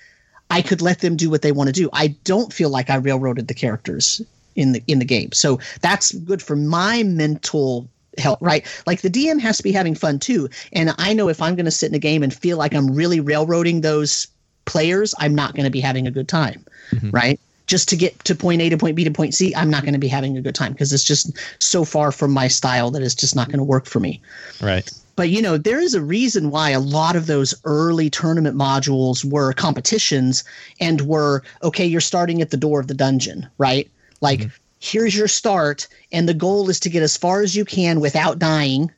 I could let them do what they want to do. I don't feel like I railroaded the characters in the in the game. So that's good for my mental health, right? Like the DM has to be having fun too. And I know if I'm going to sit in a game and feel like I'm really railroading those players, I'm not going to be having a good time, mm-hmm. right? Just to get to point A to point B to point C, I'm not going to be having a good time because it's just so far from my style that it's just not going to work for me. Right. But you know, there is a reason why a lot of those early tournament modules were competitions and were okay, you're starting at the door of the dungeon, right? Like mm-hmm. here's your start and the goal is to get as far as you can without dying.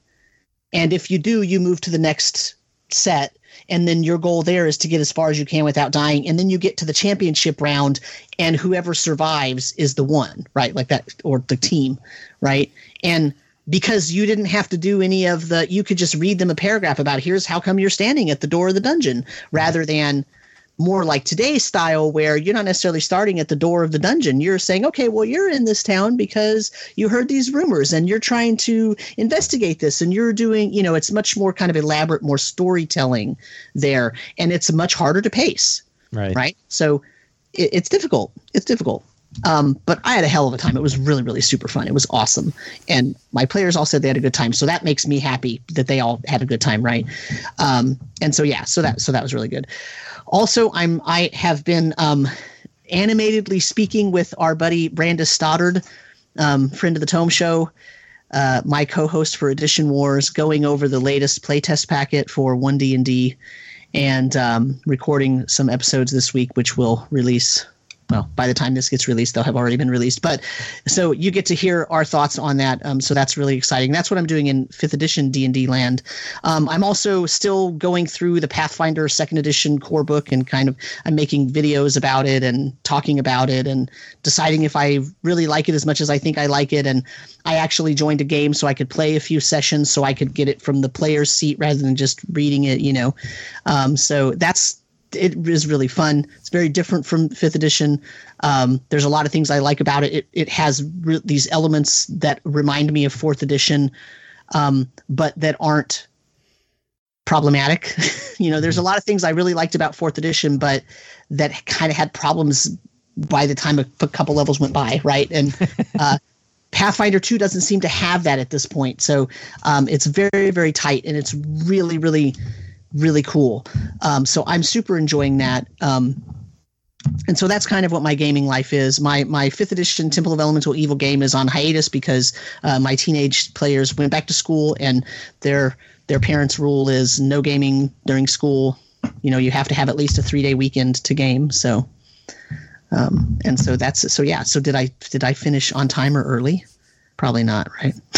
And if you do, you move to the next set and then your goal there is to get as far as you can without dying. And then you get to the championship round and whoever survives is the one right? Like that or the team right? And because you didn't have to do any of the you could just read them a paragraph about here's how come you're standing at the door of the dungeon rather than more like today's style where you're not necessarily starting at the door of the dungeon you're saying okay well you're in this town because you heard these rumors and you're trying to investigate this and you're doing you know it's much more kind of elaborate more storytelling there and it's much harder to pace Right. right so it, it's difficult it's difficult um, but I had a hell of a time. It was really, really super fun. It was awesome, and my players all said they had a good time. So that makes me happy that they all had a good time, right? Um, and so yeah, so that so that was really good. Also, I'm I have been um, animatedly speaking with our buddy Brandes Stoddard, um, friend of the Tome Show, uh, my co-host for Edition Wars, going over the latest playtest packet for One D and D, and um, recording some episodes this week, which will release well, by the time this gets released, they'll have already been released. But so you get to hear our thoughts on that. Um, so that's really exciting. That's what I'm doing in fifth edition D and D land. Um, I'm also still going through the Pathfinder second edition core book and kind of I'm making videos about it and talking about it and deciding if I really like it as much as I think I like it. And I actually joined a game so I could play a few sessions so I could get it from the player's seat rather than just reading it. You know, um, so that's it is really fun. It's very different from fifth edition. Um, there's a lot of things I like about it. It, it has re- these elements that remind me of fourth edition, um, but that aren't problematic. you know, there's a lot of things I really liked about fourth edition, but that kind of had problems by the time a, a couple levels went by, right? And uh, Pathfinder 2 doesn't seem to have that at this point. So um, it's very, very tight and it's really, really, really cool. Um, so I'm super enjoying that. Um, and so that's kind of what my gaming life is. My my fifth edition Temple of Elemental Evil game is on hiatus because uh, my teenage players went back to school, and their their parents' rule is no gaming during school. You know, you have to have at least a three day weekend to game. So, um, and so that's so yeah. So did I did I finish on time or early? Probably not, right?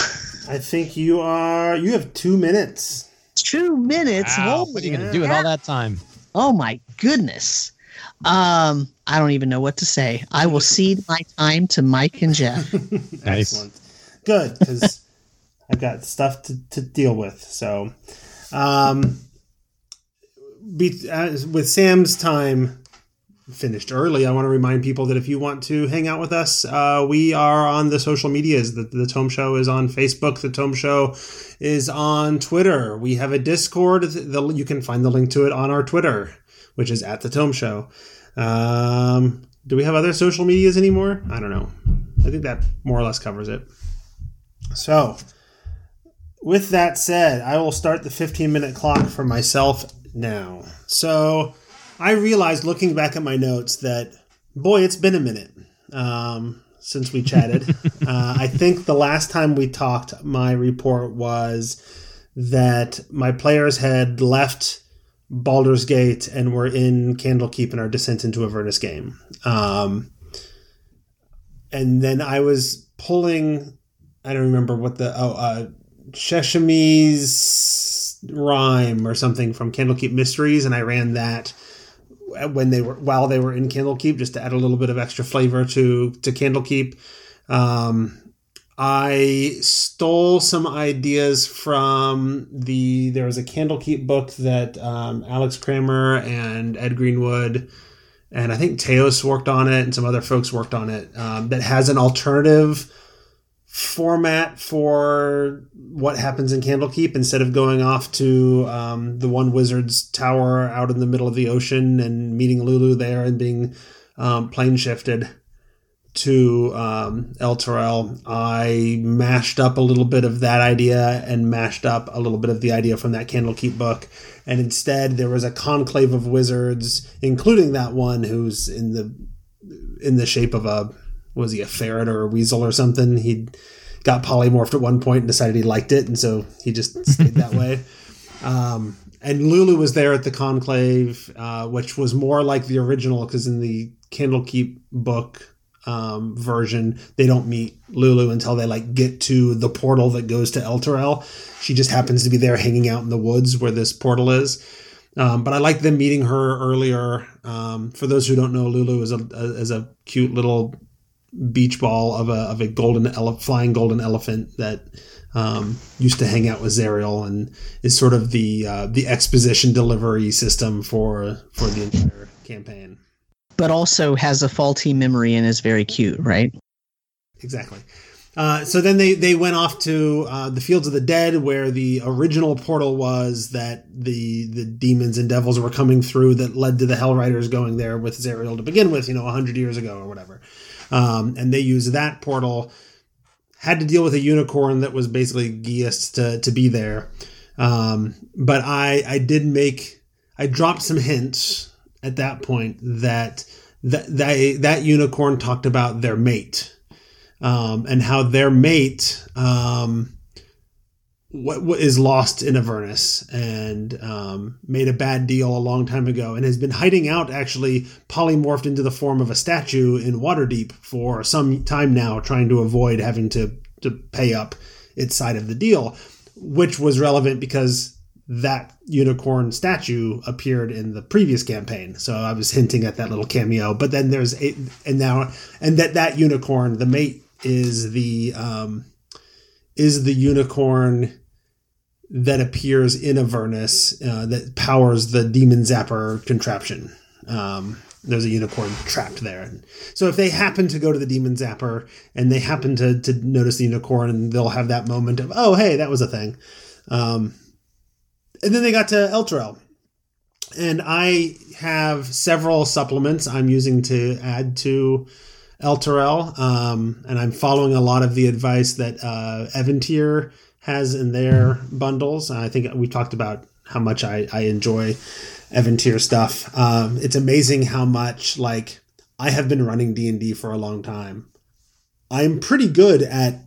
I think you are. You have two minutes. Two minutes. Wow, what are you going to do with all that time? Oh my goodness. Um, I don't even know what to say. I will cede my time to Mike and Jeff. Nice. Excellent. Good, because I've got stuff to, to deal with. So, um, be, uh, with Sam's time finished early, I want to remind people that if you want to hang out with us, uh, we are on the social medias. The, the Tome Show is on Facebook. The Tome Show is on Twitter. We have a Discord. The, you can find the link to it on our Twitter, which is at the Tome Show. Um, do we have other social medias anymore? I don't know. I think that more or less covers it. So, with that said, I will start the 15 minute clock for myself now. So, I realized looking back at my notes that, boy, it's been a minute um, since we chatted. uh, I think the last time we talked, my report was that my players had left Baldur's Gate and were in Candlekeep in our descent into Avernus game. Um, and then I was pulling, I don't remember what the, oh, uh, Shemshime's rhyme or something from Candlekeep Mysteries, and I ran that when they were while they were in Candlekeep, just to add a little bit of extra flavor to to Candlekeep. Um, I stole some ideas from the there was a Candlekeep book that um, Alex Kammer and Ed Greenwood and I think Teos worked on it and some other folks worked on it um, that has an alternative format for what happens in Candlekeep instead of going off to um, the one wizard's tower out in the middle of the ocean and meeting Lulu there and being um, plane shifted to um, Elturel. I mashed up a little bit of that idea and mashed up a little bit of the idea from that Candlekeep book. And instead, there was a conclave of wizards, including that one who's in the in the shape of a was he a ferret or a weasel or something? He got polymorphed at one point and decided he liked it, and so he just stayed that way. Um, and Lulu was there at the conclave, uh, which was more like the original because in the Candlekeep book um, version, they don't meet Lulu until they like get to the portal that goes to Elturel. She just happens to be there hanging out in the woods where this portal is. Um, but I like them meeting her earlier. Um, for those who don't know, Lulu is a, a is a cute little beach ball of a of a golden ele- flying golden elephant that um, used to hang out with Zariel and is sort of the uh, the exposition delivery system for for the entire campaign. but also has a faulty memory and is very cute, right? Exactly. Uh, so then they, they went off to uh, the fields of the dead, where the original portal was that the the demons and devils were coming through that led to the Hell Riders going there with Zariel to begin with, you know, hundred years ago or whatever. Um, and they use that portal. Had to deal with a unicorn that was basically geassed to to be there. Um, but I I did make I dropped some hints at that point that that that, that unicorn talked about their mate um, and how their mate um, what, what is lost in Avernus and um, made a bad deal a long time ago and has been hiding out actually polymorphed into the form of a statue in Waterdeep for some time now trying to avoid having to to pay up its side of the deal which was relevant because that unicorn statue appeared in the previous campaign. So i was hinting at that little cameo but then there's a and now and that that unicorn the mate is the um is the unicorn that appears in avernus uh, that powers the demon zapper contraption um there's a unicorn trapped there so if they happen to go to the demon zapper and they happen to to notice the unicorn they'll have that moment of oh hey that was a thing um and then they got to Elturel. And I have several supplements I'm using to add to Elturel. Um, and I'm following a lot of the advice that uh, Eventyr has in their bundles. I think we talked about how much I, I enjoy Eventyr stuff. Um, it's amazing how much like I have been running D and D for a long time. I'm pretty good at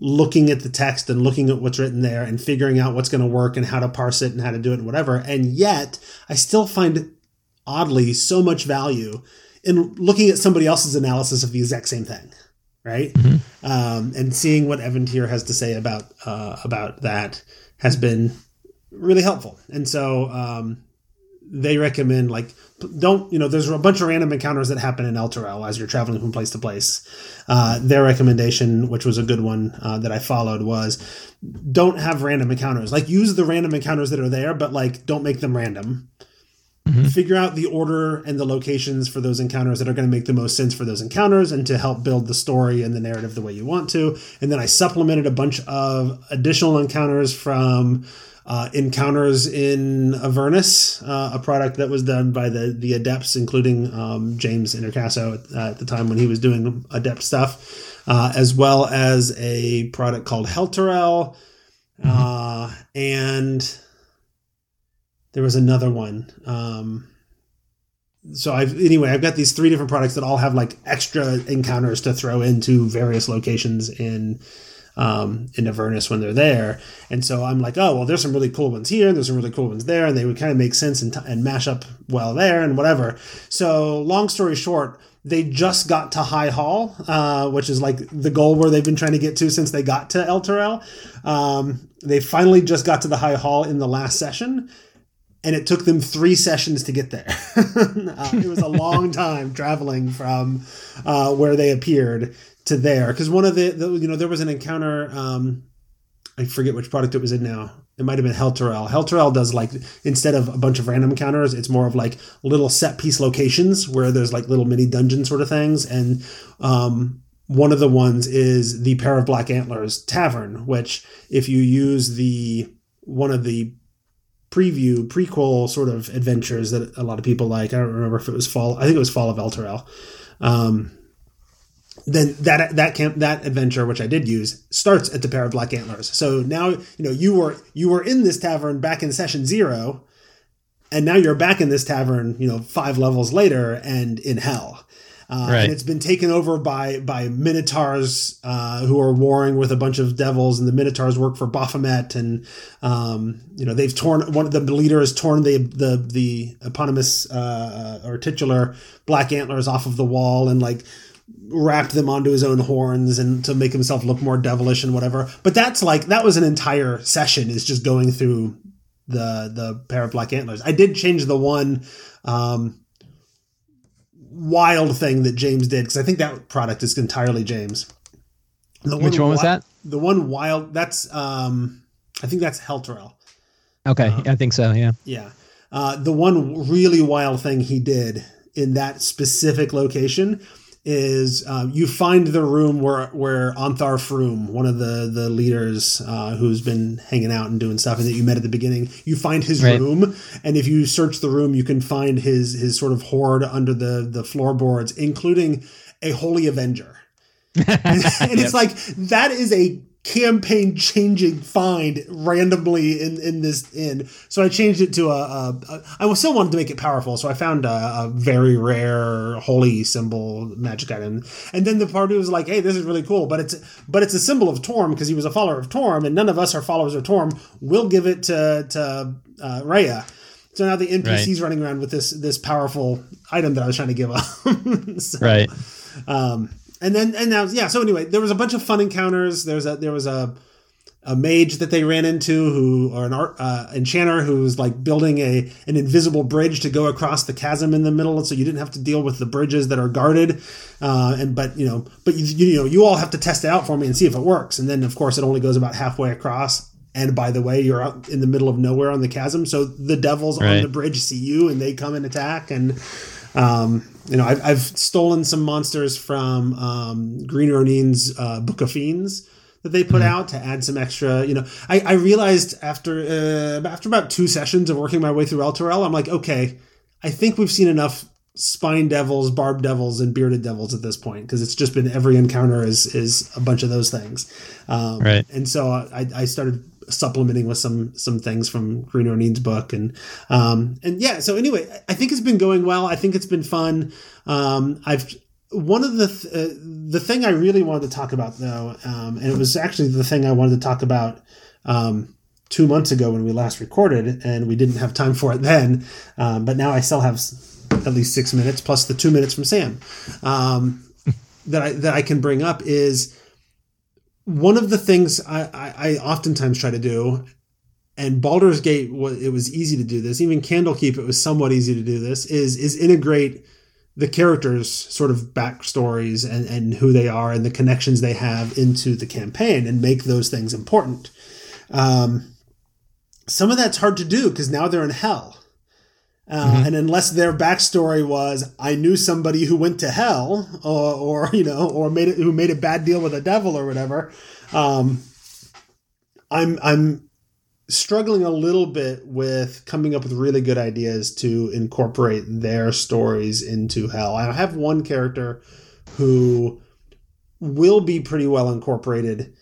looking at the text and looking at what's written there and figuring out what's going to work and how to parse it and how to do it and whatever. And yet, I still find oddly so much value in looking at somebody else's analysis of the exact same thing, right? Mm-hmm. Um, and seeing what Eventyr has to say about uh, about that has been really helpful. And so um, they recommend like don't you know there's a bunch of random encounters that happen in Elturel as you're traveling from place to place. Uh, their recommendation, which was a good one uh, that I followed, was don't have random encounters. Like use the random encounters that are there, but like don't make them random. Mm-hmm. Figure out the order and the locations for those encounters that are going to make the most sense for those encounters and to help build the story and the narrative the way you want to. And then I supplemented a bunch of additional encounters from uh, encounters in Avernus, uh, a product that was done by the the Adepts, including um, James Introcaso at, uh, at, the time when he was doing Adept stuff, uh, as well as a product called Helterel, mm-hmm. Uh, and there was another one. Um, so I've anyway, I've got these three different products that all have like extra encounters to throw into various locations in um, in Avernus when they're there. And so I'm like, oh well, there's some really cool ones here, and there's some really cool ones there, and they would kind of make sense and, t- and mash up well there and whatever. So long story short, they just got to High Hall, uh, which is like the goal where they've been trying to get to since they got to Elturel. Um, they finally just got to the High Hall in the last session and it took them three sessions to get there. uh, it was a long time traveling from uh, where they appeared to there because one of the, the, you know there was an encounter. Um, I forget which product it was in now. It might have been Helterel. Helterel does like instead of a bunch of random encounters, it's more of like little set piece locations where there's like little mini dungeon sort of things. And um, one of the ones is the pair of black antlers tavern, which if you use the one of the preview prequel sort of adventures that a lot of people like. I don't remember if it was fall. I think it was Fall of Elturel. Um, then that that camp that adventure which I did use starts at the pair of black antlers. So now you know you were you were in this tavern back in session zero, and now you're back in this tavern you know five levels later and in hell. Uh, right. And it's been taken over by by minotaurs uh, who are warring with a bunch of devils, and the minotaurs work for Baphomet, and um, you know they've torn one of the leader has torn the the the eponymous uh, or titular black antlers off of the wall, and like wrapped them onto his own horns and to make himself look more devilish and whatever. But that's like that was an entire session is just going through the the pair of black antlers. I did change the one. Um, wild thing that James did because I think that product is entirely James. The Which one, was that? The one wild. That's um, I think that's Helterel. Okay, um, I think so. Yeah. Yeah. Uh, the one really wild thing he did in that specific location is um, you find the room where where Ontharr Frume, one of the the leaders uh, who's been hanging out and doing stuff, and that you met at the beginning, you find his right. room, and if you search the room, you can find his his sort of hoard under the the floorboards, including a holy avenger. and, and yep. it's like that is a campaign changing find randomly in in this inn. So I changed it to a, a, a I still wanted to make it powerful, so I found a, a, very rare holy symbol magic item. And then the party was like, "Hey, this is really cool, but it's but it's a symbol of Torm because he was a follower of Torm, and none of us are followers of Torm. We'll give it to to uh, Rhea." So now the NPC's right. running around with this this powerful item that I was trying to give up. so, right. Um, and then and now yeah. So anyway, there was a bunch of fun encounters. There was a there was a a mage that they ran into who or an art uh, enchanter who's like building a an invisible bridge to go across the chasm in the middle so you didn't have to deal with the bridges that are guarded uh, and but you know but you, you know you all have to test it out for me and see if it works and then of course it only goes about halfway across and by the way you're out in the middle of nowhere on the chasm so the devils right. on the bridge see you and they come and attack and um, you know, I've, I've stolen some monsters from um, Green Ronin's uh, Book of Fiends that they put mm-hmm. out to add some extra. You know, I, I realized after uh, after about two sessions of working my way through Elturel, I'm like, okay, I think we've seen enough spine devils, barb devils, and bearded devils at this point because it's just been every encounter is is a bunch of those things. Um, right. And so I, I started supplementing with some some things from Green Ronin's book, and um, and yeah. So anyway, I think it's been going well. I think it's been fun. Um, I've one of the th- uh, the thing I really wanted to talk about though, um, and it was actually the thing I wanted to talk about um, two months ago when we last recorded, and we didn't have time for it then. Um, but now I still have at least six minutes plus the two minutes from Sam um, that I that I can bring up is one of the things I, I, I oftentimes try to do. And Baldur's Gate, it was easy to do this. Even Candlekeep, it was somewhat easy to do this. Is is integrate the characters' sort of backstories and, and who they are and the connections they have into the campaign and make those things important. Um, some of that's hard to do because now they're in hell. Uh, mm-hmm. And unless their backstory was, I knew somebody who went to hell, or, or you know, or made it who made a bad deal with a devil or whatever, um, I'm I'm struggling a little bit with coming up with really good ideas to incorporate their stories into hell. I have one character who will be pretty well incorporated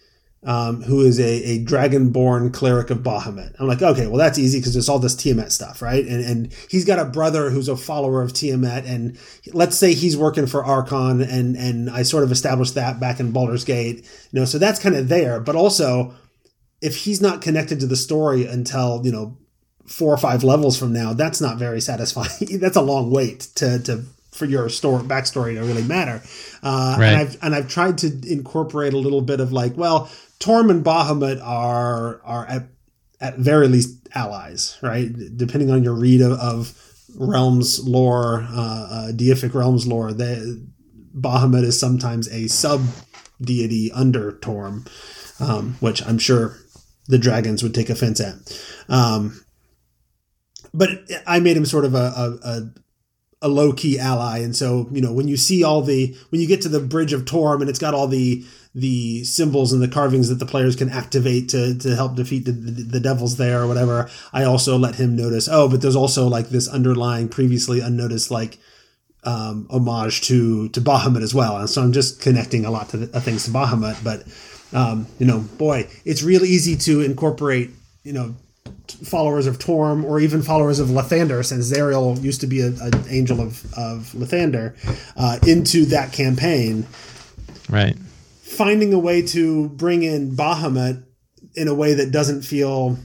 um, who is a, a dragonborn cleric of Bahamut. I'm like, okay, well, that's easy because there's all this Tiamat stuff, right? And, and he's got a brother who's a follower of Tiamat. And let's say he's working for Arkhan, and, and I sort of established that back in Baldur's Gate, you know, so that's kind of there. But also, if he's not connected to the story until, you know, four or five levels from now, that's not very satisfying. that's a long wait to, to for your story backstory to really matter. Uh, right. and I've and I've tried to incorporate a little bit of like, well, Torm and Bahamut are are at at very least allies, right? Depending on your read of, of realms lore, uh, uh, deific realms lore, the Bahamut is sometimes a sub deity under Torm, um, which I'm sure the dragons would take offense at. Um, but I made him sort of a, a, a a low key ally. And so, you know, when you see all the when you get to the bridge of Torm and it's got all the the symbols and the carvings that the players can activate to to help defeat the, the, the devils there or whatever, I also let him notice. Oh, but there's also like this underlying previously unnoticed like um, homage to to Bahamut as well. And so I'm just connecting a lot to the, uh, things to Bahamut. But um, you know, boy, it's real easy to incorporate you know followers of Torm or even followers of Lathander, since Zariel used to be an angel of, of Lathander, uh, into that campaign. Right. Finding a way to bring in Bahamut in a way that doesn't feel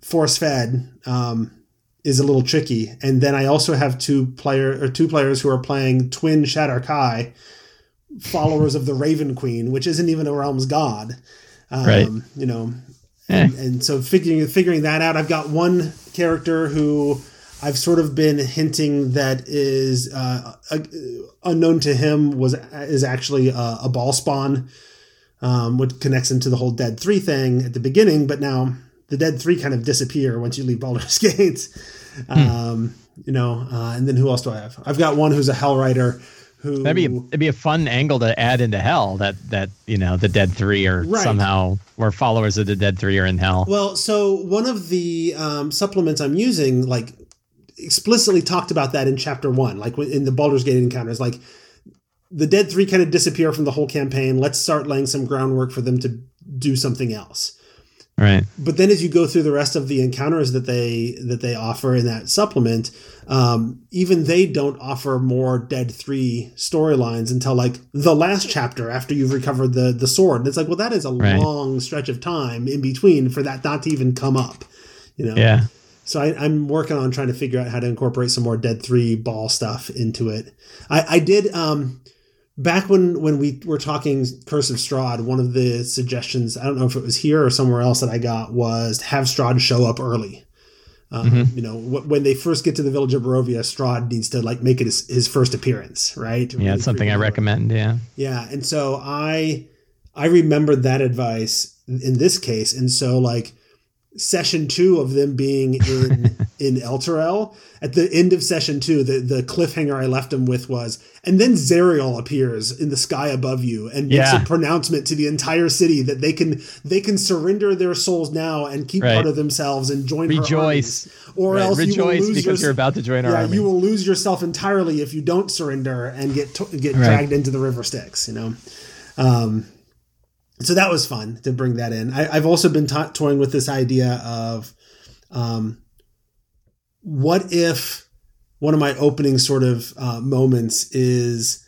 force fed um, is a little tricky. And then I also have two player or two players who are playing twin Shadar-kai, followers of the Raven Queen, which isn't even a realm's god. Um, right. You know, eh. and so figuring figuring that out, I've got one character who I've sort of been hinting that is uh, uh, unknown to him was is actually a, a Bhaalspawn, um, which connects into the whole Dead Three thing at the beginning. But now the Dead Three kind of disappear once you leave Baldur's Gate. Hmm. Um, you know, uh, and then who else do I have? I've got one who's a Hell Rider who that'd be it'd be a fun angle to add into hell that that you know the dead three are right. somehow or followers of the dead three are in hell. Well so one of the um, supplements i'm using like explicitly talked about that in chapter one like in the Baldur's Gate encounters like the dead three kind of disappear from the whole campaign. Let's start laying some groundwork for them to do something else Right. But then as you go through the rest of the encounters that they that they offer in that supplement, um, even they don't offer more Dead Three storylines until like the last chapter after you've recovered the the sword. And it's like, well, that is a right. long stretch of time in between for that not to even come up. You know. Yeah. So I, am working on trying to figure out how to incorporate some more Dead Three Bhaal stuff into it. I, I did. Um, back when when we were talking Curse of Strahd, one of the suggestions I don't know if it was here or somewhere else that I got was have Strahd show up early. Um, mm-hmm. You know, when they first get to the village of Barovia, Strahd needs to like make it his, his first appearance, right? Yeah, it's something I recommend. Yeah, yeah, and so I I remembered that advice in this case, and so like session two of them being in in Elturel. At the end of session two, the, the cliffhanger I left them with was, and then Zariel appears in the sky above you and makes a pronouncement to the entire city that they can they can surrender their souls now and keep right. part of themselves and join rejoice, or right. else rejoice you will lose because your, you're about to join our yeah, army. You will lose yourself entirely if you don't surrender and get to, get right. dragged into the river Styx. You know. Um, so that was fun to bring that in. I, have also been to- toying with this idea of, um, what if one of my opening sort of uh, moments is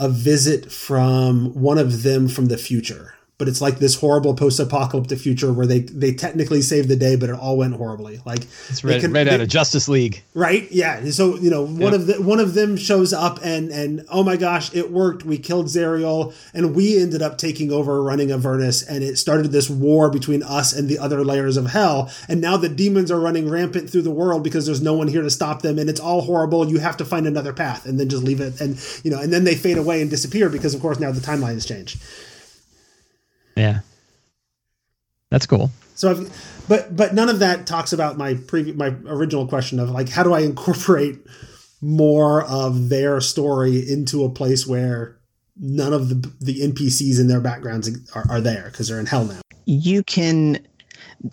a visit from one of them from the future but it's like this horrible post-apocalyptic future where they they technically saved the day, but it all went horribly. Like it's right, can, right they, out of Justice League, right? Yeah. So you know, one of the one of them shows up and and oh my gosh, it worked. We killed Zariel, and we ended up taking over, running Avernus, and it started this war between us and the other layers of hell. And now the demons are running rampant through the world because there's no one here to stop them, and it's all horrible. You have to find another path, and then just leave it, and you know, and then they fade away and disappear because, of course, now the timeline has changed. Yeah. That's cool. So I've, but but none of that talks about my previous my original question of like how do I incorporate more of their story into a place where none of the the NPCs in their backgrounds are, are there because they're in hell now. You can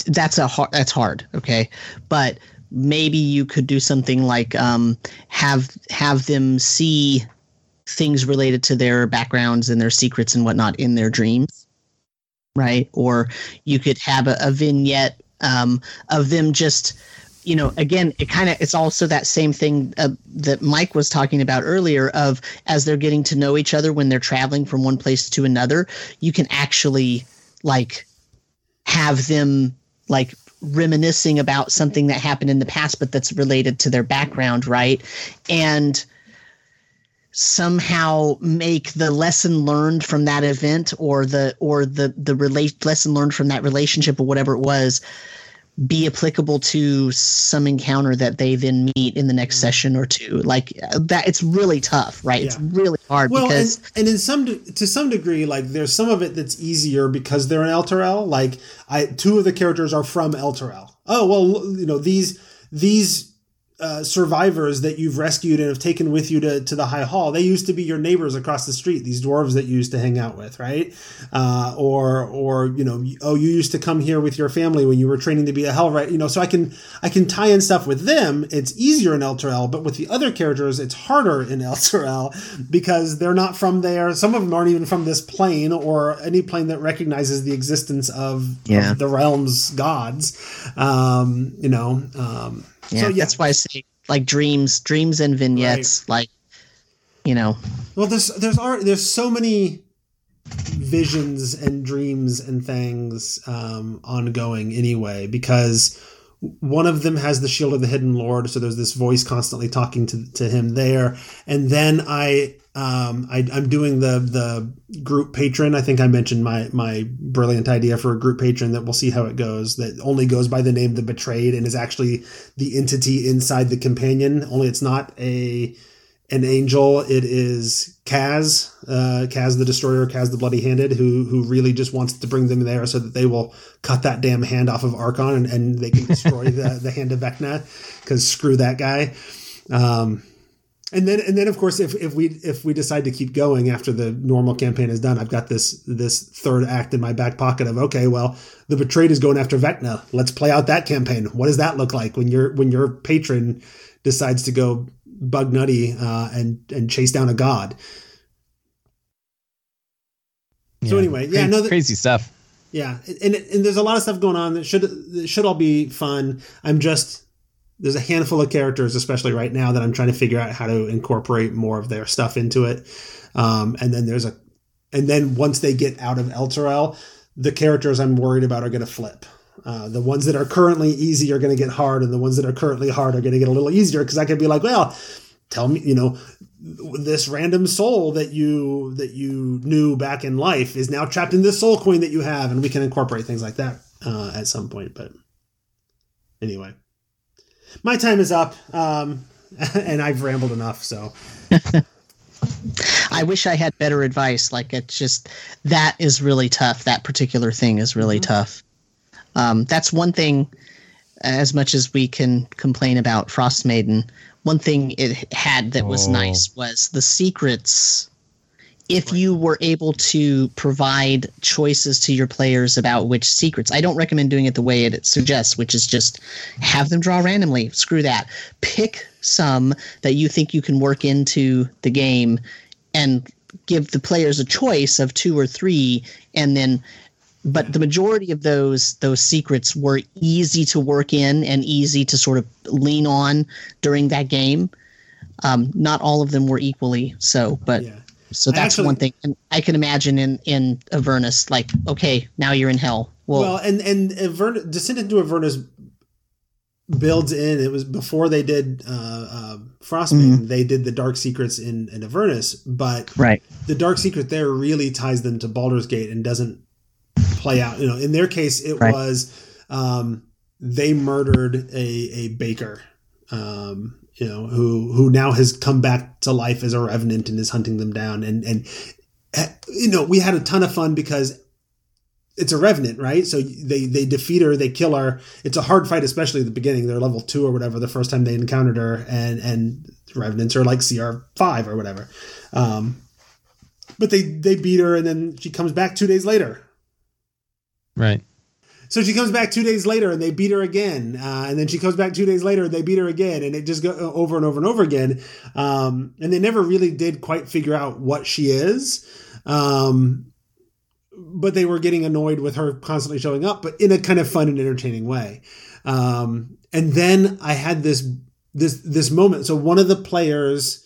that's a hard that's hard, okay? But maybe you could do something like um, have have them see things related to their backgrounds and their secrets and whatnot in their dreams right? Or you could have a, a vignette um, of them just you know again it kind of it's also that same thing uh, that mike was talking about earlier of as they're getting to know each other when they're traveling from one place to another you can actually like have them like reminiscing about something that happened in the past but that's related to their background right and somehow make the lesson learned from that event or the or the the relate lesson learned from that relationship or whatever it was be applicable to some encounter that they then meet in the next mm-hmm. session or two. Like that it's really tough right? Yeah. it's really hard well because and, and in some to some degree like there's some of it that's easier because they're in Elturel like i two of the characters are from Elturel oh well you know these these uh, survivors that you've rescued and have taken with you to, to the high hall they used to be your neighbors across the street these dwarves that you used to hang out with right? Uh, or or you know oh you used to come here with your family when you were training to be a hell right you know so i can i can tie in stuff with them. It's easier in Elturel, but with the other characters it's harder in Elturel because they're not from there. Some of them aren't even from this plane or any plane that recognizes the existence of, yeah. of the realm's gods. Um, you know um, yeah, so, yeah, that's why I say like dreams, dreams and vignettes, right. like you know. Well, there's there's art. There's so many visions and dreams and things um, ongoing anyway because one of them has the shield of the hidden lord so there's this voice constantly talking to, to him there and then i um, I, i'm doing the the group patron. I think I mentioned my my brilliant idea for a group patron that we'll see how it goes. That only goes by the name the betrayed and is actually the entity inside the companion. Only it's not a an angel. It is Kas, uh, Kas the Destroyer, Kas the Bloody Handed, who who really just wants to bring them there so that they will cut that damn hand off of Arkhan and, and they can destroy the the hand of Vecna because screw that guy. Um, and then and then of course if, if we if we decide to keep going after the normal campaign is done i've got this this third act in my back pocket of okay well the betrayed is going after vecna. Let's play out that campaign. What does that look like when your when your patron decides to go bug nutty uh, and and chase down a god yeah. so anyway yeah no crazy stuff yeah and, and there's a lot of stuff going on that should that should all be fun i'm just there's a handful of characters, especially right now, that I'm trying to figure out how to incorporate more of their stuff into it. Um, and then there's a, and then once they get out of Elturel, the characters I'm worried about are going to flip. Uh, the ones that are currently easy are going to get hard, and the ones that are currently hard are going to get a little easier because I could be like, well, tell me, you know, this random soul that you that you knew back in life is now trapped in this soul coin that you have, and we can incorporate things like that uh, at some point. But anyway my time is up, um, and I've rambled enough. So. I wish I had better advice. Like it's just that is really tough. That particular thing is really mm-hmm. tough. Um, that's one thing. As much as we can complain about Frostmaiden, one thing it had that was oh. nice was the secrets. If you were able to provide choices to your players about which secrets i don't recommend doing it the way it suggests which is just have them draw randomly. Screw that. Pick some that you think you can work into the game and give the players a choice of two or three, and then but the majority of those those secrets were easy to work in and easy to sort of lean on during that game. Um, not all of them were equally so, but Yeah. so that's actually- one thing. And I can imagine in in Avernus, like, okay, now you're in hell. Well, Well, and and Avern- Descent into Avernus builds in. It was before they did uh, uh, Frostbane. They did the Dark Secrets in, in Avernus, but right, the Dark Secret there really ties them to Baldur's Gate and doesn't play out. You know, in their case, it Right. was um, they murdered a a baker. Um, you know, who who now has come back to life as a revenant and is hunting them down. And and eh, you know, we had a ton of fun because it's a revenant, right? So they they defeat her, they kill her. It's a hard fight, especially at the beginning. They're level two or whatever the first time they encountered her, and and revenants are like CR five or whatever. Um, but they they beat her, and then she comes back two days later. Right. So she comes back two days later, and they beat her again, uh, and then she comes back two days later, and they beat her again, and it just go over and over and over again. Um, and they never really did quite figure out what she is. Um, but they were getting annoyed with her constantly showing up, but in a kind of fun and entertaining way. Um, and then I had this this this moment. So one of the players,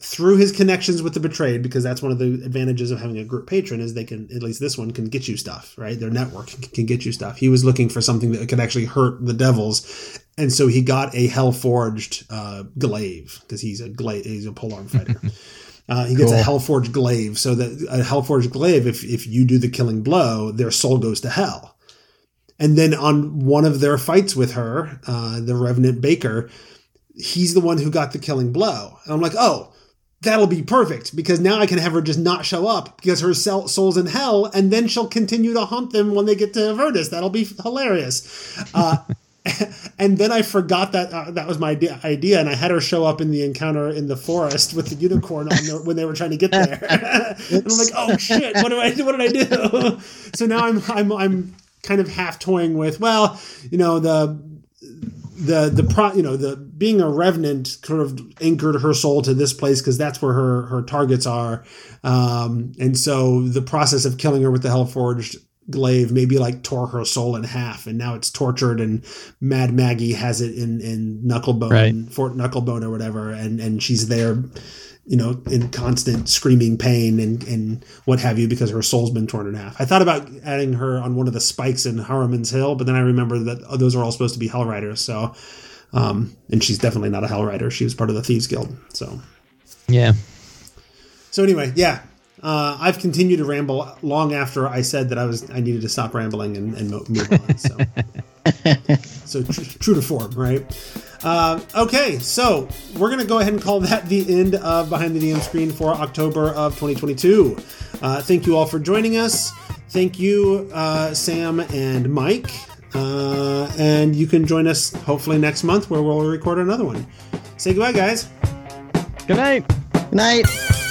through his connections with the betrayed, because that's one of the advantages of having a group patron is they can at least this one can get you stuff, right? Their network can, get you stuff. He was looking for something that could actually hurt the devils, and so he got a hell forged uh, glaive because he's a gla- he's a polearm fighter. Uh, he gets a Cool. Hellforged glaive, so that a Hellforged glaive, if if you do the killing blow, their soul goes to hell. And then on one of their fights with her, uh, the Revenant Baker, he's the one who got the killing blow. And I'm like, oh, that'll be perfect because now I can have her just not show up because her soul's in hell, and then she'll continue to haunt them when they get to Avernus. That'll be hilarious. Uh, and then I forgot that uh, that was my idea, idea, and I had her show up in the encounter in the forest with the unicorn on the, when they were trying to get there. and I'm like, oh shit, what do I what did I do? so now I'm I'm I'm kind of half toying with, well, you know the the the pro you know the being a revenant sort of anchored her soul to this place because that's where her her targets are um and so the process of killing her with the hellforged glaive maybe like tore her soul in half and now it's tortured and mad maggie has it in in knucklebone Right. fort knucklebone or whatever and and she's there you know in constant screaming pain and and what have you because her soul's been torn in half i thought about adding her on one of the spikes in Haruman's hill but then i remember that oh, those are all supposed to be hell riders so um and she's definitely not a hell rider she was part of the thieves guild so Yeah. so anyway, yeah, uh, I've continued to ramble long after I said that I was I needed to stop rambling and, and move on. So, so tr- true to form, right? Uh, okay, so we're gonna go ahead and call that the end of behind the DM screen for October of 2022. Uh, thank you all for joining us. Thank you, uh, Sam and Mike. Uh, and you can join us hopefully next month where we'll record another one. Say goodbye, guys. Good night. Good night.